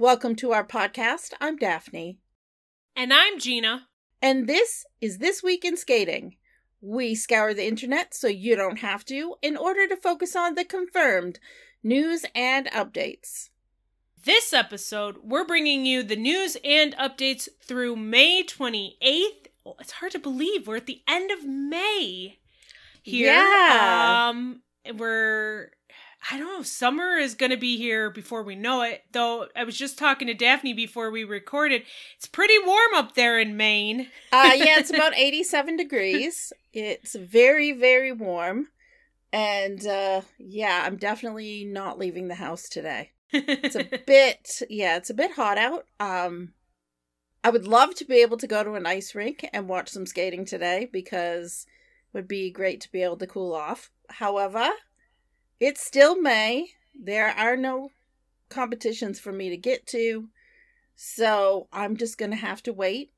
Welcome to our podcast. I'm Daphne. And I'm Gina. And this is This Week in Skating. We scour the internet so you don't have to in order to focus on the confirmed news and updates. This episode, we're bringing you the news and updates through May 28th. Oh, it's hard to believe we're at the end of May here. Yeah. Um, we're I don't know, summer is going to be here before we know it. Though I was just talking to Daphne before we recorded. It's pretty warm up there in Maine. uh yeah, it's about 87 degrees. It's very very warm. And uh yeah, I'm definitely not leaving the house today. It's a bit yeah, it's a bit hot out. Um I would love to be able to go to an ice rink and watch some skating today because it would be great to be able to cool off. However, it's still May. There are no competitions for me to get to. So I'm just going to have to wait.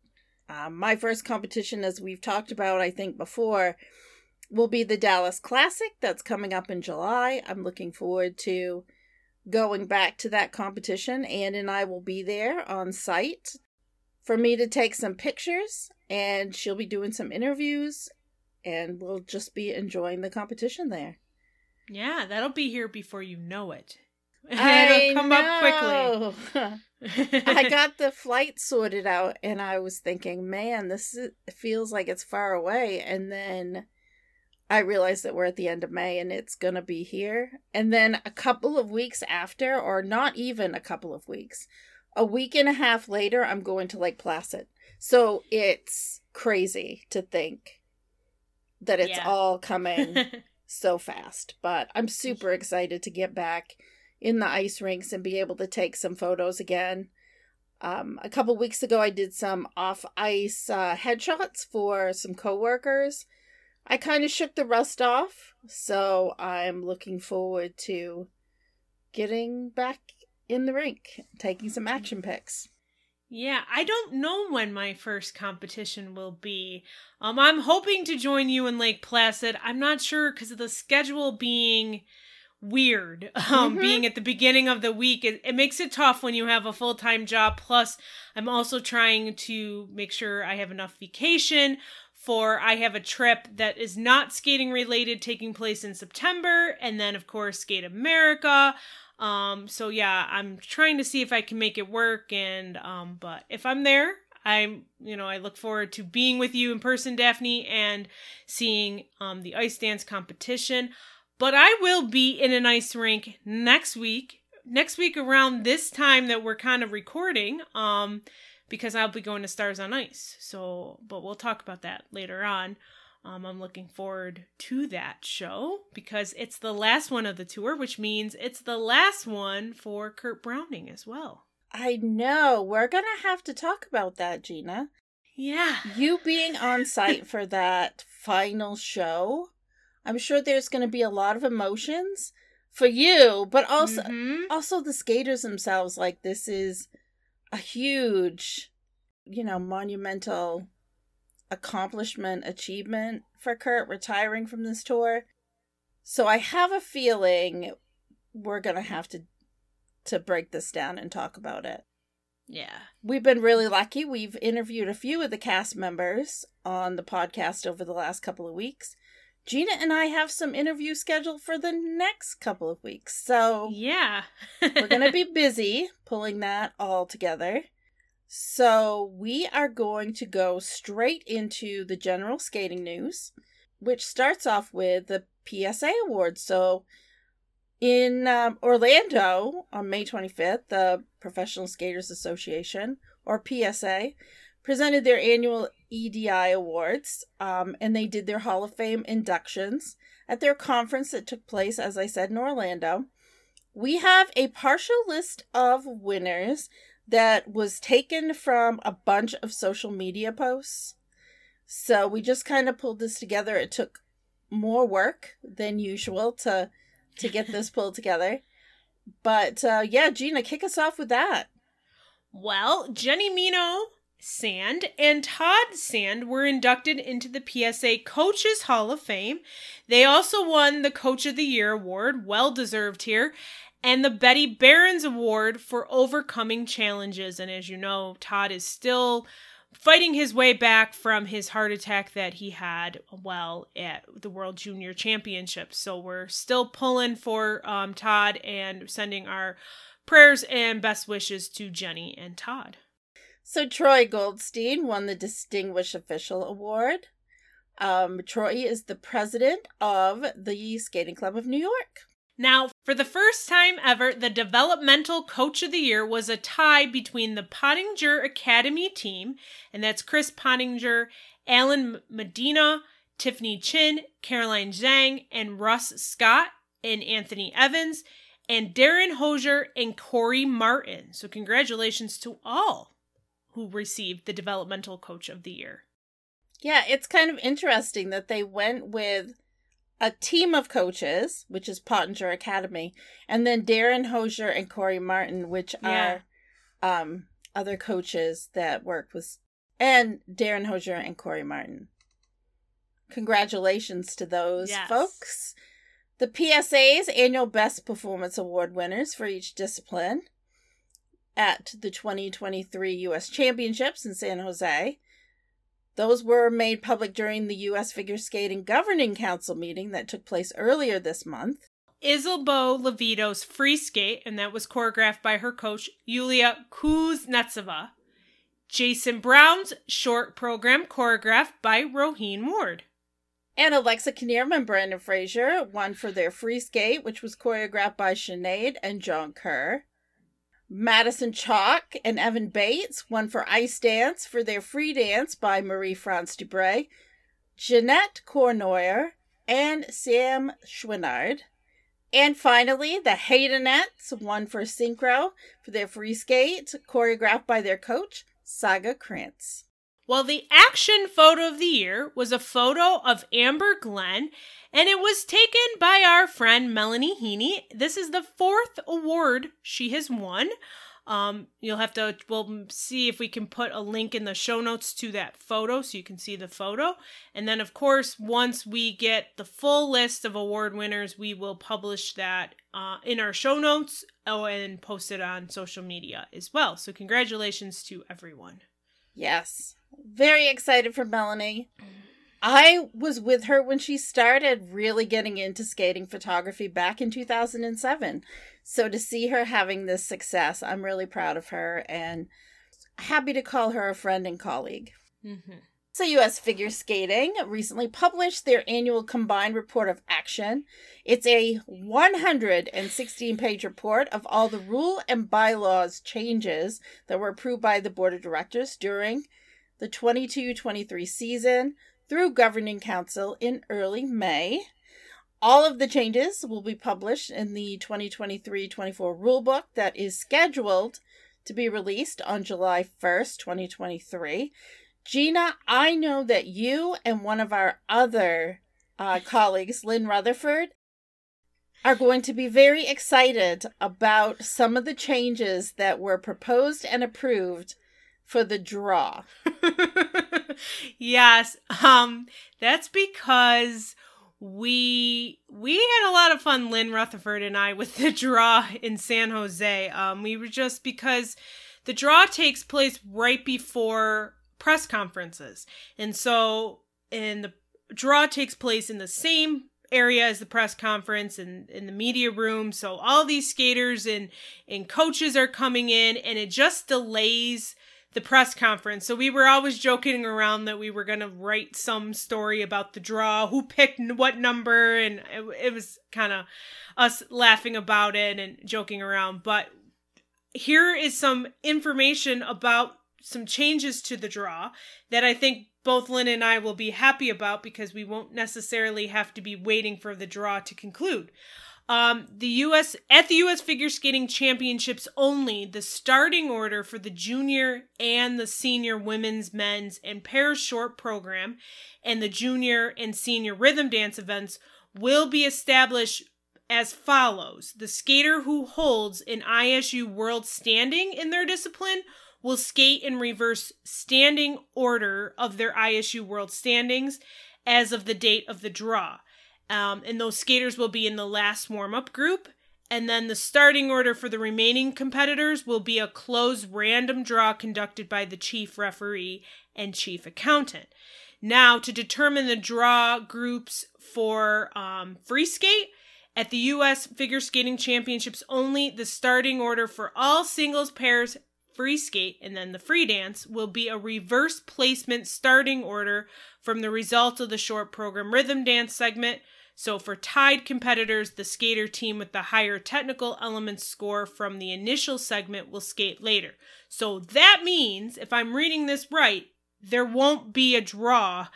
Um, my first competition, as we've talked about, I think before, will be the Dallas Classic that's coming up in July. I'm looking forward to going back to that competition. Ann and I will be there on site for me to take some pictures, and she'll be doing some interviews, and we'll just be enjoying the competition there. Yeah, that'll be here before you know it. I It'll come up quickly. I got the flight sorted out, and I was thinking, man, this is, feels like it's far away. And then I realized that we're at the end of May and it's going to be here. And then a couple of weeks after, or not even a couple of weeks, a week and a half later, I'm going to Lake Placid. So it's crazy to think that it's Yeah. all coming so fast. But I'm super excited to get back in the ice rinks and be able to take some photos again. Um, a couple weeks ago, I did some off ice uh, headshots for some coworkers. I kind of shook the rust off, so I'm looking forward to getting back in the rink, taking some action pics. Yeah, I don't know when my first competition will be. Um, I'm hoping to join you in Lake Placid. I'm not sure because of the schedule being weird. Um, Mhm. being at the beginning of the week, it, it makes it tough when you have a full time job. Plus, I'm also trying to make sure I have enough vacation for I have a trip that is not skating related taking place in September, and then of course Skate America. Um, so yeah, I'm trying to see if I can make it work and um but if I'm there, I'm you know, I look forward to being with you in person, Daphne, and seeing um the ice dance competition. But I will be in an ice rink next week. Next week around this time that we're kind of recording, um, because I'll be going to Stars on Ice. So but we'll talk about that later on. Um, I'm looking forward to that show because it's the last one of the tour, which means it's the last one for Kurt Browning as well. I know. We're going to have to talk about that, Gina. Yeah. You being on site for that final show, I'm sure there's going to be a lot of emotions for you, but also Mhm. also the skaters themselves like this is a huge, you know, monumental accomplishment achievement for Kurt retiring from this tour. So I have a feeling we're going to have to to break this down and talk about it. Yeah. We've been really lucky. We've interviewed a few of the cast members on the podcast over the last couple of weeks. Gina and I have some interviews scheduled for the next couple of weeks. So Yeah. we're going to be busy pulling that all together. So we are going to go straight into the general skating news, which starts off with the PSA Awards. So in um, Orlando on May 25th, the Professional Skaters Association, or PSA, presented their annual EDI Awards, um, and they did their Hall of Fame inductions at their conference that took place, as I said, in Orlando. We have a partial list of winners that was taken from a bunch of social media posts. So we just kind of pulled this together. It took more work than usual to to get this pulled together. But uh, yeah, Gina, kick us off with that. Well, Jenni Meno Sand and Todd Sand were inducted into the PSA Coaches Hall of Fame. They also won the Coach of the Year award, well deserved here. And the Betty Behrens Award for overcoming challenges. And as you know, Todd is still fighting his way back from his heart attack that he had well at the World Junior Championships. So we're still pulling for um, Todd and sending our prayers and best wishes to Jenny and Todd. So Troy Goldstein won the Distinguished Official Award. Um, Troy is the president of the Skating Club of New York. Now, for the first time ever, the developmental coach of the year was a tie between the Pottinger Academy team, and that's Chris Pottinger, Alan Medina, Tiffany Chin, Caroline Zhang, and Russ Scott, and Anthony Evans, and Darren Hosier and Corey Martin. So, congratulations to all who received the developmental coach of the year. Yeah, it's kind of interesting that they went with a team of coaches, which is Pottinger Academy, and then Darren Hosier and Corey Martin, which yeah. are um, other coaches that work with, and Darren Hosier and Corey Martin. Congratulations to those yes. folks. The PSA's annual Best Performance Award winners for each discipline at the 2023 U.S. Championships in San Jose those were made public during the U.S. Figure Skating Governing Council meeting that took place earlier this month. Isabeau Levito's free skate, and that was choreographed by her coach, Yulia Kuznetsova. Jason Brown's short program, choreographed by Rohene Ward. And Alexa Knierim and Brandon Frazier won for their free skate, which was choreographed by Sinead and John Kerr. Madison Chock and Evan Bates won for Ice Dance for their free dance by Marie France Dubreuil, Jeanette Cornoyer, and Sam Chouinard. And finally, the Haydenettes won for Synchro for their free skate, choreographed by their coach, Saga Krantz. Well, the action photo of the year was a photo of Amber Glenn and it was taken by our friend Melanie Heaney. This is the fourth award she has won. Um, you'll have to, we'll see if we can put a link in the show notes to that photo so you can see the photo. And then, of course, once we get the full list of award winners, we will publish that uh, in our show notes oh, and post it on social media as well. So, congratulations to everyone. Yes. Very excited for Melanie. I was with her when she started really getting into skating photography back in 2007. So to see her having this success, I'm really proud of her and happy to call her a friend and colleague. Mm-hmm. So, U.S. Figure Skating recently published their annual combined report of action. It's a 116 page report of all the rule and bylaws changes that were approved by the board of directors during the 22 23 season through Governing Council in early May. All of the changes will be published in the 2023 24 rulebook that is scheduled to be released on July 1st, 2023. Gina, I know that you and one of our other uh, colleagues, Lynn Rutherford, are going to be very excited about some of the changes that were proposed and approved for the draw. yes. Um that's because we we had a lot of fun Lynn Rutherford and I with the draw in San Jose. Um we were just because the draw takes place right before press conferences. And so and the draw takes place in the same area as the press conference and in the media room. So all these skaters and and coaches are coming in and it just delays the press conference. So we were always joking around that we were going to write some story about the draw, who picked what number, and it, it was kind of us laughing about it and joking around. But here is some information about some changes to the draw that I think both Lynn and I will be happy about because we won't necessarily have to be waiting for the draw to conclude. Um, the U.S. at the U.S. Figure Skating Championships only, the starting order for the junior and the senior women's, men's, and pairs short program, and the junior and senior rhythm dance events will be established as follows: the skater who holds an ISU world standing in their discipline will skate in reverse standing order of their ISU world standings as of the date of the draw. Um, and those skaters will be in the last warm up group. and then the starting order for the remaining competitors will be a closed random draw conducted by the chief referee and chief accountant. Now, to determine the draw groups for um, free skate, at the U.S. Figure Skating Championships only, the starting order for all singles pairs free skate and then the free dance will be a reverse placement starting order from the result of the short program rhythm dance segment. So for tied competitors, the skater team with the higher technical elements score from the initial segment will skate later. So that means, if I'm reading this right, there won't be a draw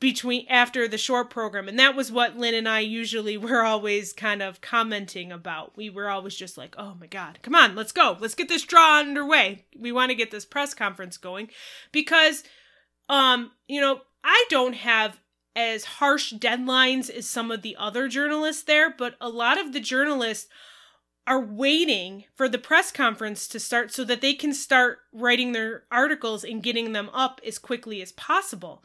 between after the short program. And that was what lynn and i usually were always kind of commenting about. We were always just like oh my god come on let's go. Let's get this draw underway. We want to get this press conference going because um you know i don't have as harsh deadlines as some of the other journalists there but a lot of the journalists are waiting for the press conference to start so that they can start writing their articles and getting them up as quickly as possible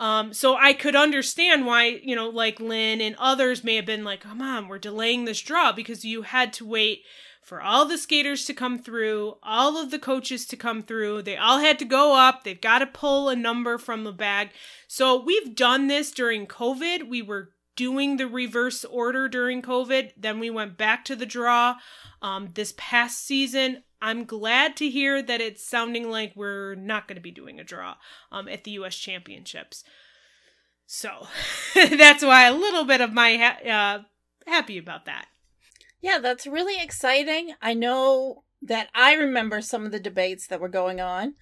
um, so I could understand why, you know, like Lynn and others may have been like, come on, we're delaying this draw because you had to wait for all the skaters to come through, all of the coaches to come through. They all had to go up. They've got to pull a number from the bag. So we've done this during COVID. We were doing the reverse order during COVID. Then we went back to the draw. Um, this past season, I'm glad to hear that it's sounding like we're not going to be doing a draw um, at the U.S. Championships. So that's why a little bit of my ha- uh, happy about that. Yeah, that's really exciting. I know that I remember some of the debates that were going on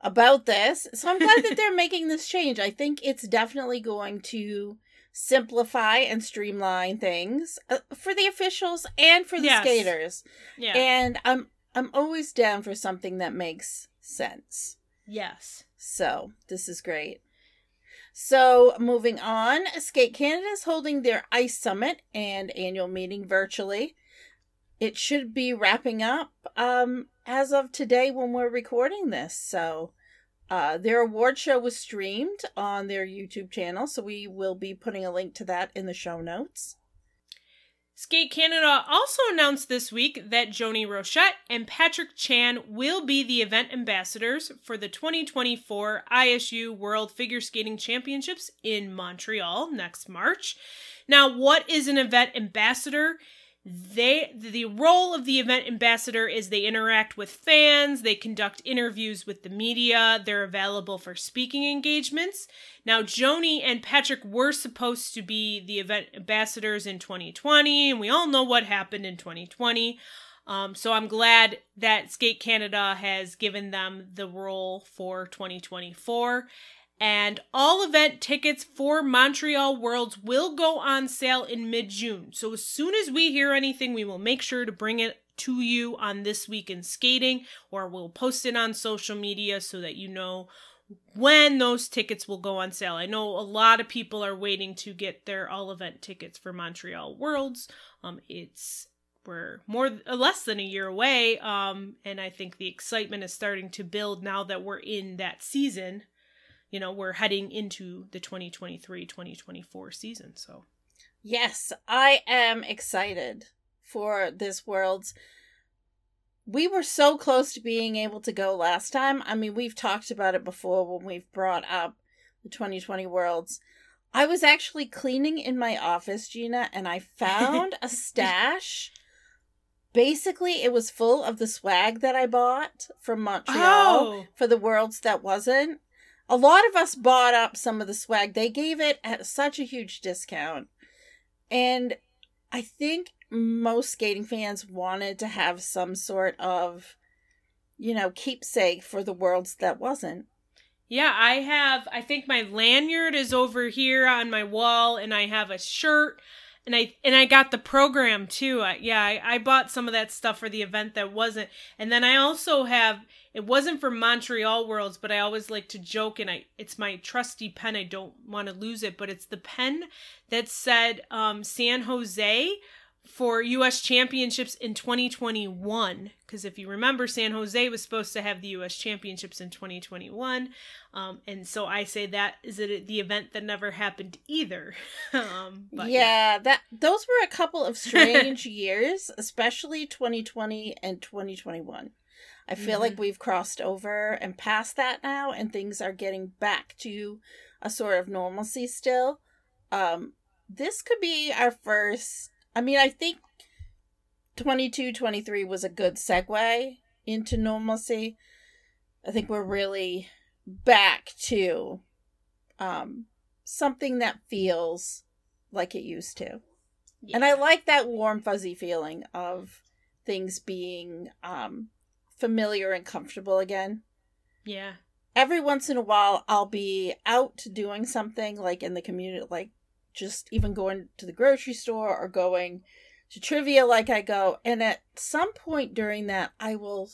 about this. So I'm glad that they're making this change. I think it's definitely going to simplify and streamline things uh, for the officials and for the yes. skaters. Yeah. And I'm I'm always down for something that makes sense. Yes. So, this is great. So, moving on, Skate Canada is holding their ICE Summit and annual meeting virtually. It should be wrapping up um, as of today when we're recording this. So, uh, their award show was streamed on their YouTube channel, so we will be putting a link to that in the show notes. Skate Canada also announced this week that Joannie Rochette and Patrick Chan will be the event ambassadors for the 2024 ISU World Figure Skating Championships in Montreal next March. Now, what is an event ambassador? They the role of the event ambassador is they interact with fans they conduct interviews with the media they're available for speaking engagements. Now joannie and patrick were supposed to be the event ambassadors in 2020 and we all know what happened in 2020 um, so i'm glad that skate canada has given them the role for 2024 and all event tickets for Montreal Worlds will go on sale in mid June. So as soon as we hear anything, we will make sure to bring it to you on This Week in Skating, or we'll post it on social media so that you know when those tickets will go on sale. I know a lot of people are waiting to get their all event tickets for Montreal Worlds. Um, it's we're more less than a year away um, and i think the excitement is starting to build now that we're in that season you know, we're heading into the 2023 2024 season. So, yes, I am excited for this Worlds. We were so close to being able to go last time. I mean, we've talked about it before when we've brought up the 2020 Worlds. I was actually cleaning in my office, Gina, and I found a stash. Basically, it was full of the swag that I bought from Montreal oh. for the Worlds that wasn't a lot of us bought up some of the swag. They gave it at such a huge discount. And I think most skating fans wanted to have some sort of, you know, keepsake for the worlds that wasn't. Yeah, I have, I think my lanyard is over here on my wall, and I have a shirt and I and I got the program too. I, yeah, I, I bought some of that stuff for the event that wasn't, and then I also have. It wasn't for Montreal Worlds, but I always like to joke, and I it's my trusty pen. I don't want to lose it, but it's the pen that said um, San Jose for U.S. championships in 2021. Because if you remember, San Jose was supposed to have the U.S. championships in 2021. Um, and so I say that is it the event that never happened either. um, but, yeah, yeah, that those were a couple of strange years, especially 2020 and 2021. I feel mm-hmm. like we've crossed over and past that now, and things are getting back to a sort of normalcy still. Um, this could be our first. I mean, I think 22 23 was a good segue into normalcy. I think we're really back to um, something that feels like it used to. Yeah. And I like that warm, fuzzy feeling of things being um, familiar and comfortable again. Yeah. Every once in a while, I'll be out doing something like in the community, like just even going to the grocery store or going to trivia like I go. And at some point during that, I will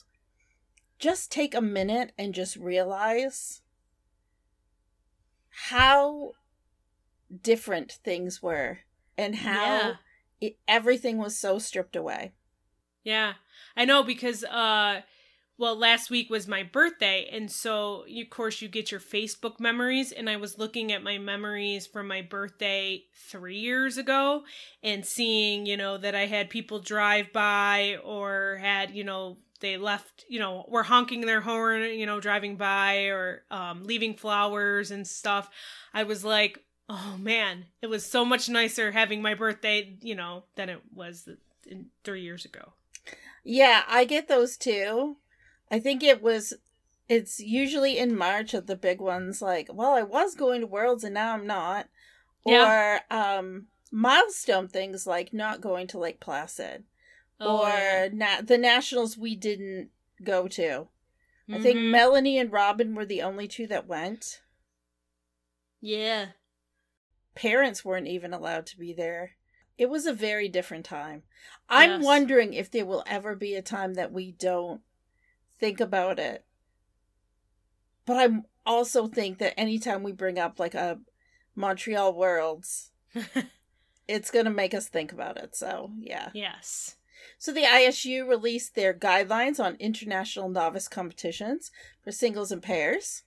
just take a minute and just realize how different things were and how yeah. it, everything was so stripped away. Yeah. I know because uh well, last week was my birthday, and so of course you get your Facebook memories, and I was looking at my memories from my birthday three years ago, and seeing you know that I had people drive by or had you know they left you know were honking their horn you know driving by or um, leaving flowers and stuff. I was like, oh man, it was so much nicer having my birthday you know than it was three years ago. Yeah, I get those too. I think it was it's usually in March of the big ones like, well, I was going to Worlds and now I'm not. Yeah. Or um milestone things like not going to Lake Placid. Oh, or yeah. na- the nationals we didn't go to. Mm-hmm. I think mm-hmm. Melanie and Robin were the only two that went. Yeah. Parents weren't even allowed to be there. It was a very different time. I'm yes. wondering if there will ever be a time that we don't think about it. But I also think that anytime we bring up like a Montreal Worlds, it's going to make us think about it. So, yeah. Yes. So, the ISU released their guidelines on international novice competitions for singles and pairs.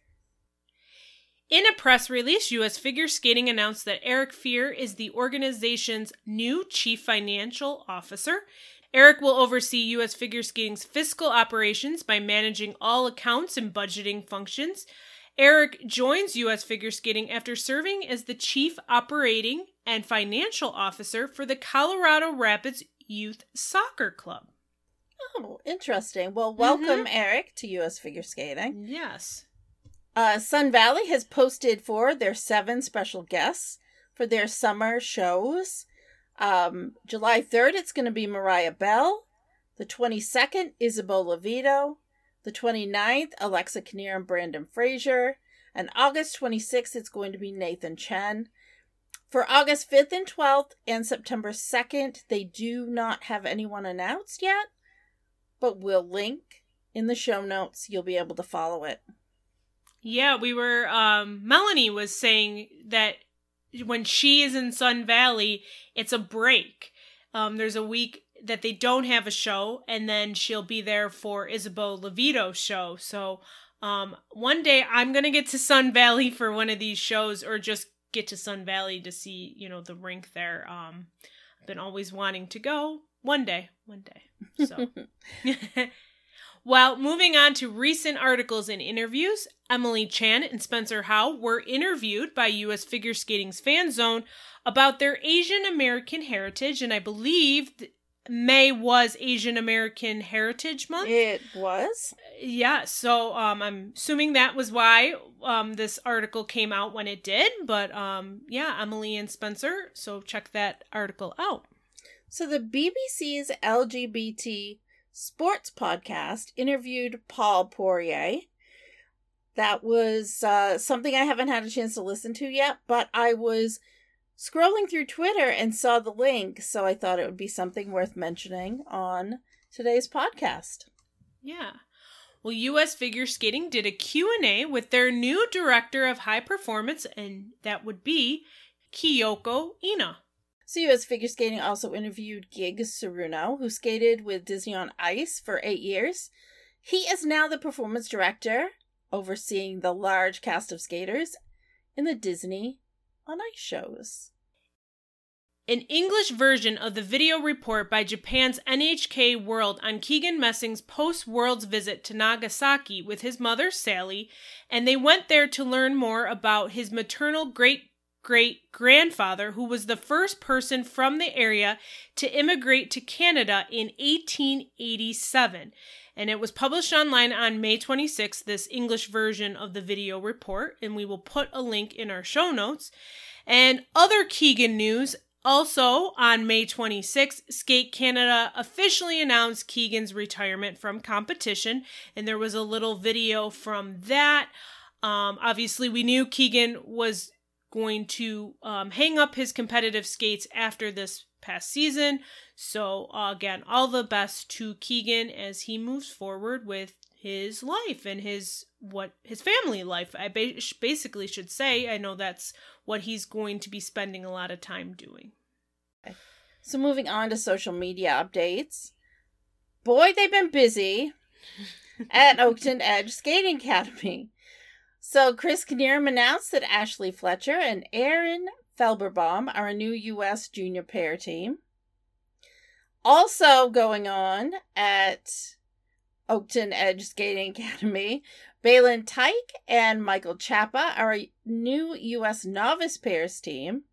In a press release, U.S. Figure Skating announced that Eric Fehr is the organization's new chief financial officer. Eric will oversee U.S. figure skating's fiscal operations by managing all accounts and budgeting functions. Eric joins U.S. figure skating after serving as the chief operating and financial officer for the Colorado Rapids Youth Soccer Club. Oh, interesting. Well, welcome, mm-hmm. Eric, to U.S. figure skating. Yes. Uh, Sun Valley has posted for their seven special guests for their summer shows. Um, July 3rd, it's going to be Mariah Bell. The 22nd, Isabeau Levito. The 29th, Alexa Knierim and Brandon Frazier. And August 26th, it's going to be Nathan Chen. For August 5th and 12th and September 2nd, they do not have anyone announced yet, but we'll link in the show notes. You'll be able to follow it. Yeah, we were, um, Melanie was saying that when she is in Sun Valley, it's a break. Um, there's a week that they don't have a show, and then she'll be there for Isabeau Levito's show. So um, one day I'm gonna get to Sun Valley for one of these shows, or just get to Sun Valley to see, you know, the rink there. Um, I've been always wanting to go. One day, one day. So. Well, moving on to recent articles and interviews, Emily Chan and Spencer Howe were interviewed by U.S. Figure Skating's Fan Zone about their Asian American heritage, and I believe May was Asian American Heritage Month. It was. Yeah, so um, I'm assuming that was why um, this article came out when it did. But um, yeah, Emily and Spencer. So check that article out. So the BBC's LGBT sports podcast interviewed Paul Poirier. That was uh, something I haven't had a chance to listen to yet, but I was scrolling through Twitter and saw the link, so I thought it would be something worth mentioning on today's podcast. Yeah. Well, US Figure Skating did a Q&A with their new director of high performance and that would be Kyoko Ina. So US Figure Skating also interviewed Gig Saruno, who skated with Disney on Ice for eight years. He is now the performance director, overseeing the large cast of skaters in the Disney on Ice shows. An English version of the video report by Japan's NHK World on Keegan Messing's post World's visit to Nagasaki with his mother, Sally, and they went there to learn more about his maternal great great grandfather, who was the first person from the area to immigrate to Canada in 1887. And it was published online on May 26th, this English version of the video report, and we will put a link in our show notes. And other Keegan news also, on May 26th, Skate Canada officially announced Keegan's retirement from competition, and there was a little video from that. Um, obviously, we knew Keegan was going to um, hang up his competitive skates after this past season. So, uh, again, all the best to Keegan as he moves forward with his life and his what his family life. I ba- basically should say. I know that's what he's going to be spending a lot of time doing. So, moving on to social media updates. Boy, they've been busy at Oakton Edge Skating Academy. So Chris Knierim announced that Ashley Fletcher and Aaron Felberbaum are a new U.S. junior pair team. Also going on at Oakton Edge Skating Academy, Balin Tyke and Michael Chapa are a new U.S. novice pairs team.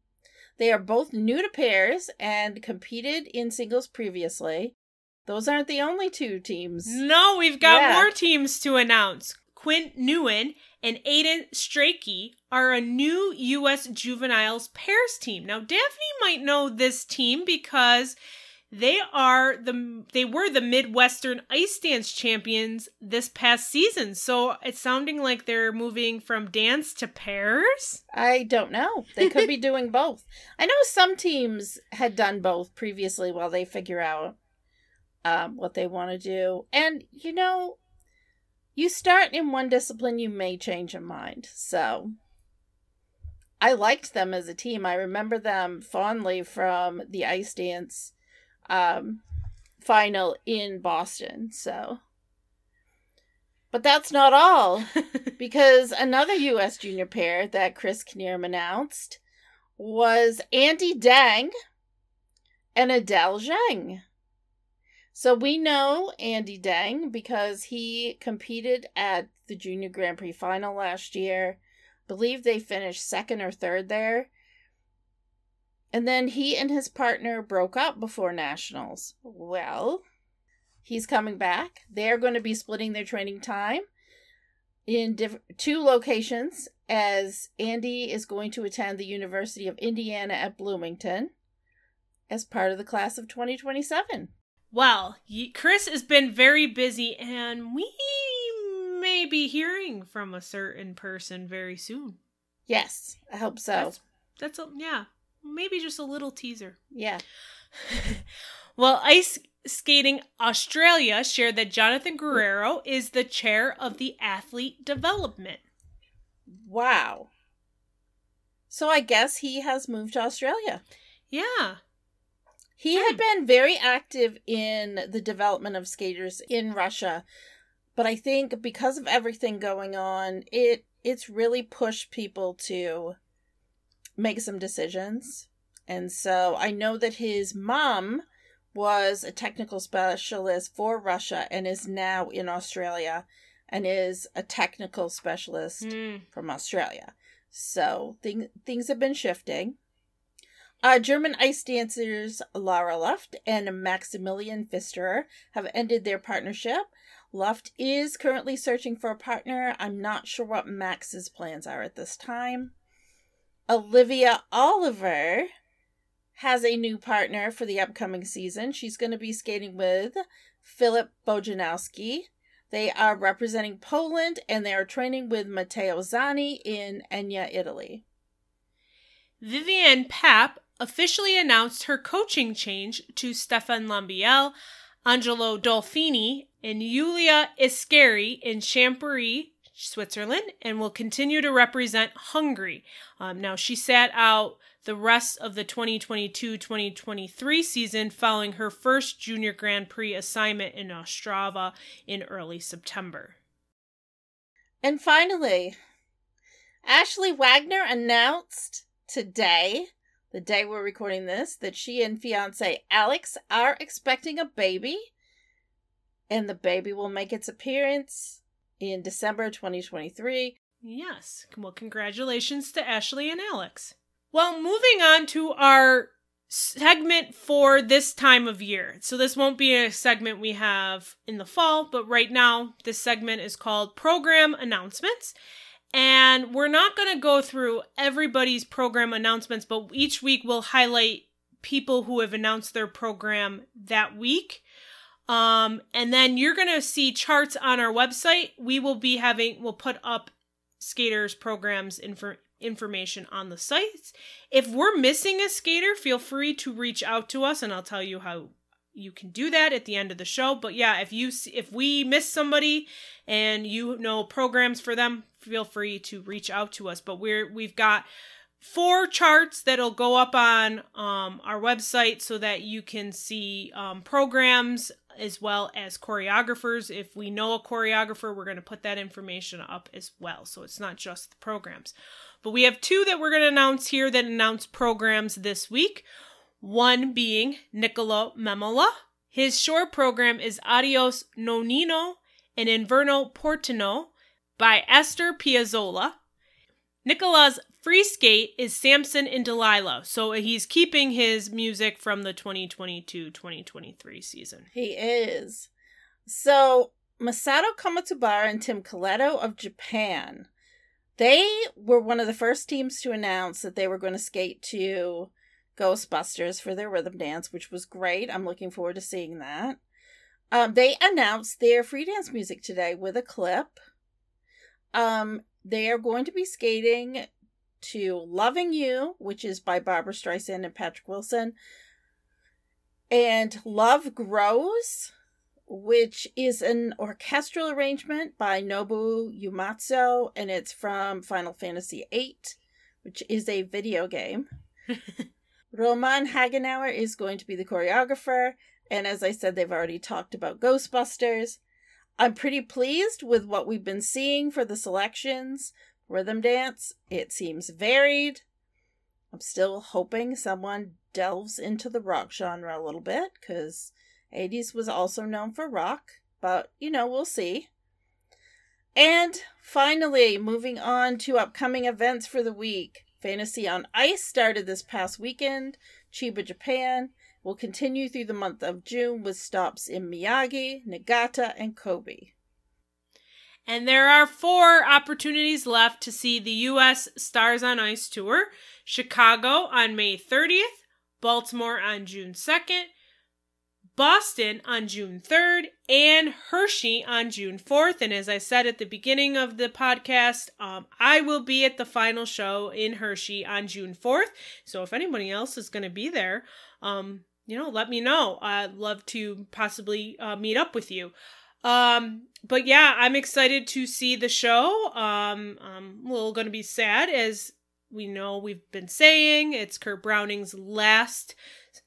They are both new to pairs and competed in singles previously. Those aren't the only two teams. No, we've got yeah. more teams to announce. Quint Nguyen and Aiden Strachey are a new U.S. juveniles pairs team. Now, Daphne might know this team because they are the they were the Midwestern ice dance champions this past season. So it's sounding like they're moving from dance to pairs. I don't know. They could be doing both. I know some teams had done both previously while they figure out um, what they want to do. And you know, you start in one discipline, you may change your mind. So I liked them as a team. I remember them fondly from the ice dance um, final in Boston. So, but that's not all, because another U.S. junior pair that Chris Knierim announced was Andy Dang and Adele Zhang. So we know Andy Dang because he competed at the Junior Grand Prix final last year. Believe they finished second or third there. And then he and his partner broke up before nationals. Well, he's coming back. They're going to be splitting their training time in diff- two locations as Andy is going to attend the University of Indiana at Bloomington as part of the class of 2027. Well, Chris has been very busy, and we may be hearing from a certain person very soon. Yes, I hope so. That's, that's a, yeah, maybe just a little teaser. Yeah. well, Ice Skating Australia shared that Jonathan Guerreiro is the chair of the athlete development. Wow. So I guess he has moved to Australia. Yeah. He had been very active in the development of skaters in Russia, but I think because of everything going on, it it's really pushed people to make some decisions. And so I know that his mom was a technical specialist for Russia and is now in Australia and is a technical specialist mm. from Australia. So thing, things have been shifting. Uh, German ice dancers Lara Luft and Maximilian Pfisterer have ended their partnership. Luft is currently searching for a partner. I'm not sure what Max's plans are at this time. Olivia Oliver has a new partner for the upcoming season. She's going to be skating with Philip Bojanowski. They are representing Poland and they are training with Matteo Zanni in Egna, Italy. Vivian Papp officially announced her coaching change to Stéphane Lambiel, Angelo Dolfini, and Yulia Iscari in Champery, Switzerland, and will continue to represent Hungary. Um, now, she sat out the rest of the 2022 2023 season following her first Junior Grand Prix assignment in Ostrava in early September. And finally, Ashley Wagner announced today, the day we're recording this, that she and fiance Alex are expecting a baby. And the baby will make its appearance in December 2023. Yes. Well, congratulations to Ashley and Alex. Well, moving on to our segment for this time of year. So, this won't be a segment we have in the fall, but right now, this segment is called Program Announcements. And we're not going to go through everybody's program announcements, but each week we'll highlight people who have announced their program that week. Um, and then you're going to see charts on our website. We will be having, we'll put up skaters' programs info, information on the sites. If we're missing a skater, feel free to reach out to us and I'll tell you how you can do that at the end of the show. But yeah, if you if we miss somebody and you know programs for them, feel free to reach out to us. But we're we've got four charts that'll go up on um, our website so that you can see um, programs as well as choreographers. If we know a choreographer, we're going to put that information up as well. So it's not just the programs. But we have two that we're going to announce here that announce programs this week. One being Niccolo Memola. His short program is Adios Nonino and Inverno Porteño by Astor Piazzolla. Nicola's free skate is Samson and Delilah, so he's keeping his music from the 2022-2023 season. He is. So Misato Komatsubara and Tim Koleto of Japan, they were one of the first teams to announce that they were going to skate to Ghostbusters for their rhythm dance, which was great. I'm looking forward to seeing that. Um, they announced their free dance music today with a clip. Um, they are going to be skating to Loving You, which is by Barbra Streisand and Patrick Wilson, and Love Grows, which is an orchestral arrangement by Nobuo Uematsu, and it's from Final Fantasy VIII, which is a video game. Romain Haguenauer is going to be the choreographer, and as I said, they've already talked about Ghostbusters. I'm pretty pleased with what we've been seeing for the selections. Rhythm dance, it seems varied. I'm still hoping someone delves into the rock genre a little bit because 80s was also known for rock, but you know, we'll see. And finally, moving on to upcoming events for the week. Fantasy on Ice started this past weekend. Chiba, Japan will continue through the month of June with stops in Miyagi, Niigata, and Kobe. And there are four opportunities left to see the U.S. Stars on Ice Tour Chicago on May 30th, Baltimore on June 2nd, Boston on June 3rd, and Hershey on June 4th. And as I said at the beginning of the podcast, um, I will be at the final show in Hershey on June 4th. So if anybody else is going to be there, um, you know, let me know. I'd love to possibly uh, meet up with you. Um, but yeah, I'm excited to see the show. Um, I'm a little going to be sad as we know we've been saying it's Kurt Browning's last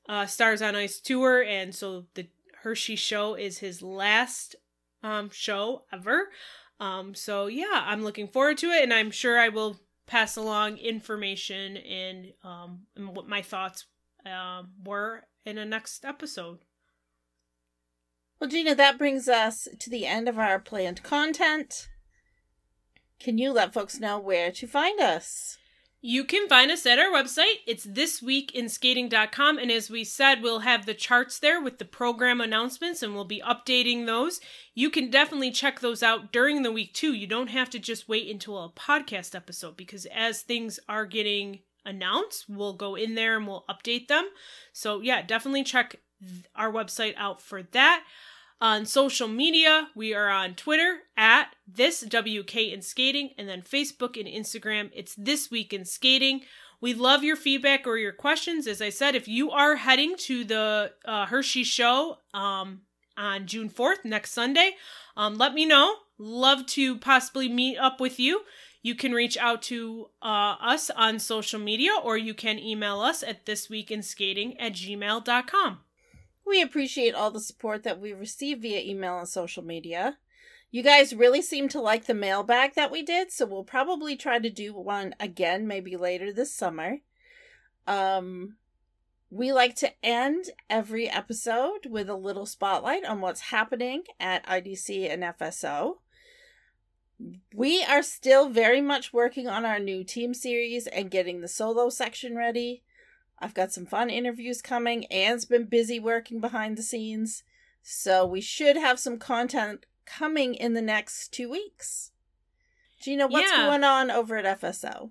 uh, Stars on Ice tour, and so the Hershey show is his last um, show ever. Um, so yeah, I'm looking forward to it, and I'm sure I will pass along information and um, and what my thoughts uh, were in a next episode. Well, Gina, that brings us to the end of our planned content. Can you let folks know where to find us? You can find us at our website. It's thisweekinskating.com. And as we said, we'll have the charts there with the program announcements and we'll be updating those. You can definitely check those out during the week too. You don't have to just wait until a podcast episode because as things are getting announced, we'll go in there and we'll update them. So, yeah, definitely check our website out for that. On social media, we are on Twitter at this WK in skating, and then Facebook and Instagram. It's this week in skating. We love your feedback or your questions. As I said, if you are heading to the uh, Hershey show um, on June 4th, next Sunday, um, let me know. love to possibly meet up with you. You can reach out to uh, us on social media or you can email us at thisweekinskating at gmail.com. We appreciate all the support that we receive via email and social media. You guys really seem to like the mailbag that we did, so we'll probably try to do one again maybe later this summer. Um we like to end every episode with a little spotlight on what's happening at IDC and FSO. We are still very much working on our new team series and getting the solo section ready. I've got some fun interviews coming. Anne's been busy working behind the scenes. So we should have some content coming in the next two weeks. Gina, what's yeah. going on over at FSO?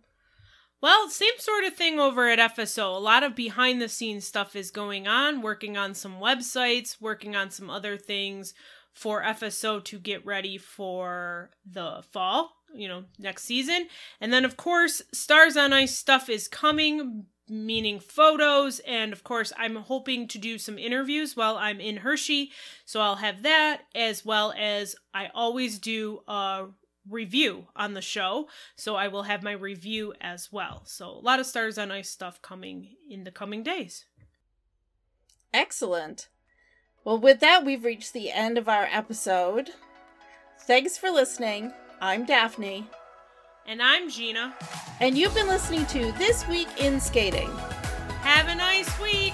Well, same sort of thing over at FSO. A lot of behind the scenes stuff is going on, working on some websites, working on some other things for FSO to get ready for the fall, you know, next season. And then, of course, Stars on Ice stuff is coming, meaning photos. And of course, I'm hoping to do some interviews while I'm in Hershey. So I'll have that as well as I always do a review on the show. So I will have my review as well. So a lot of Stars on Ice stuff coming in the coming days. Excellent. Well, with that, we've reached the end of our episode. Thanks for listening. I'm Daphne. And I'm Gina. And you've been listening to This Week in Skating. Have a nice week.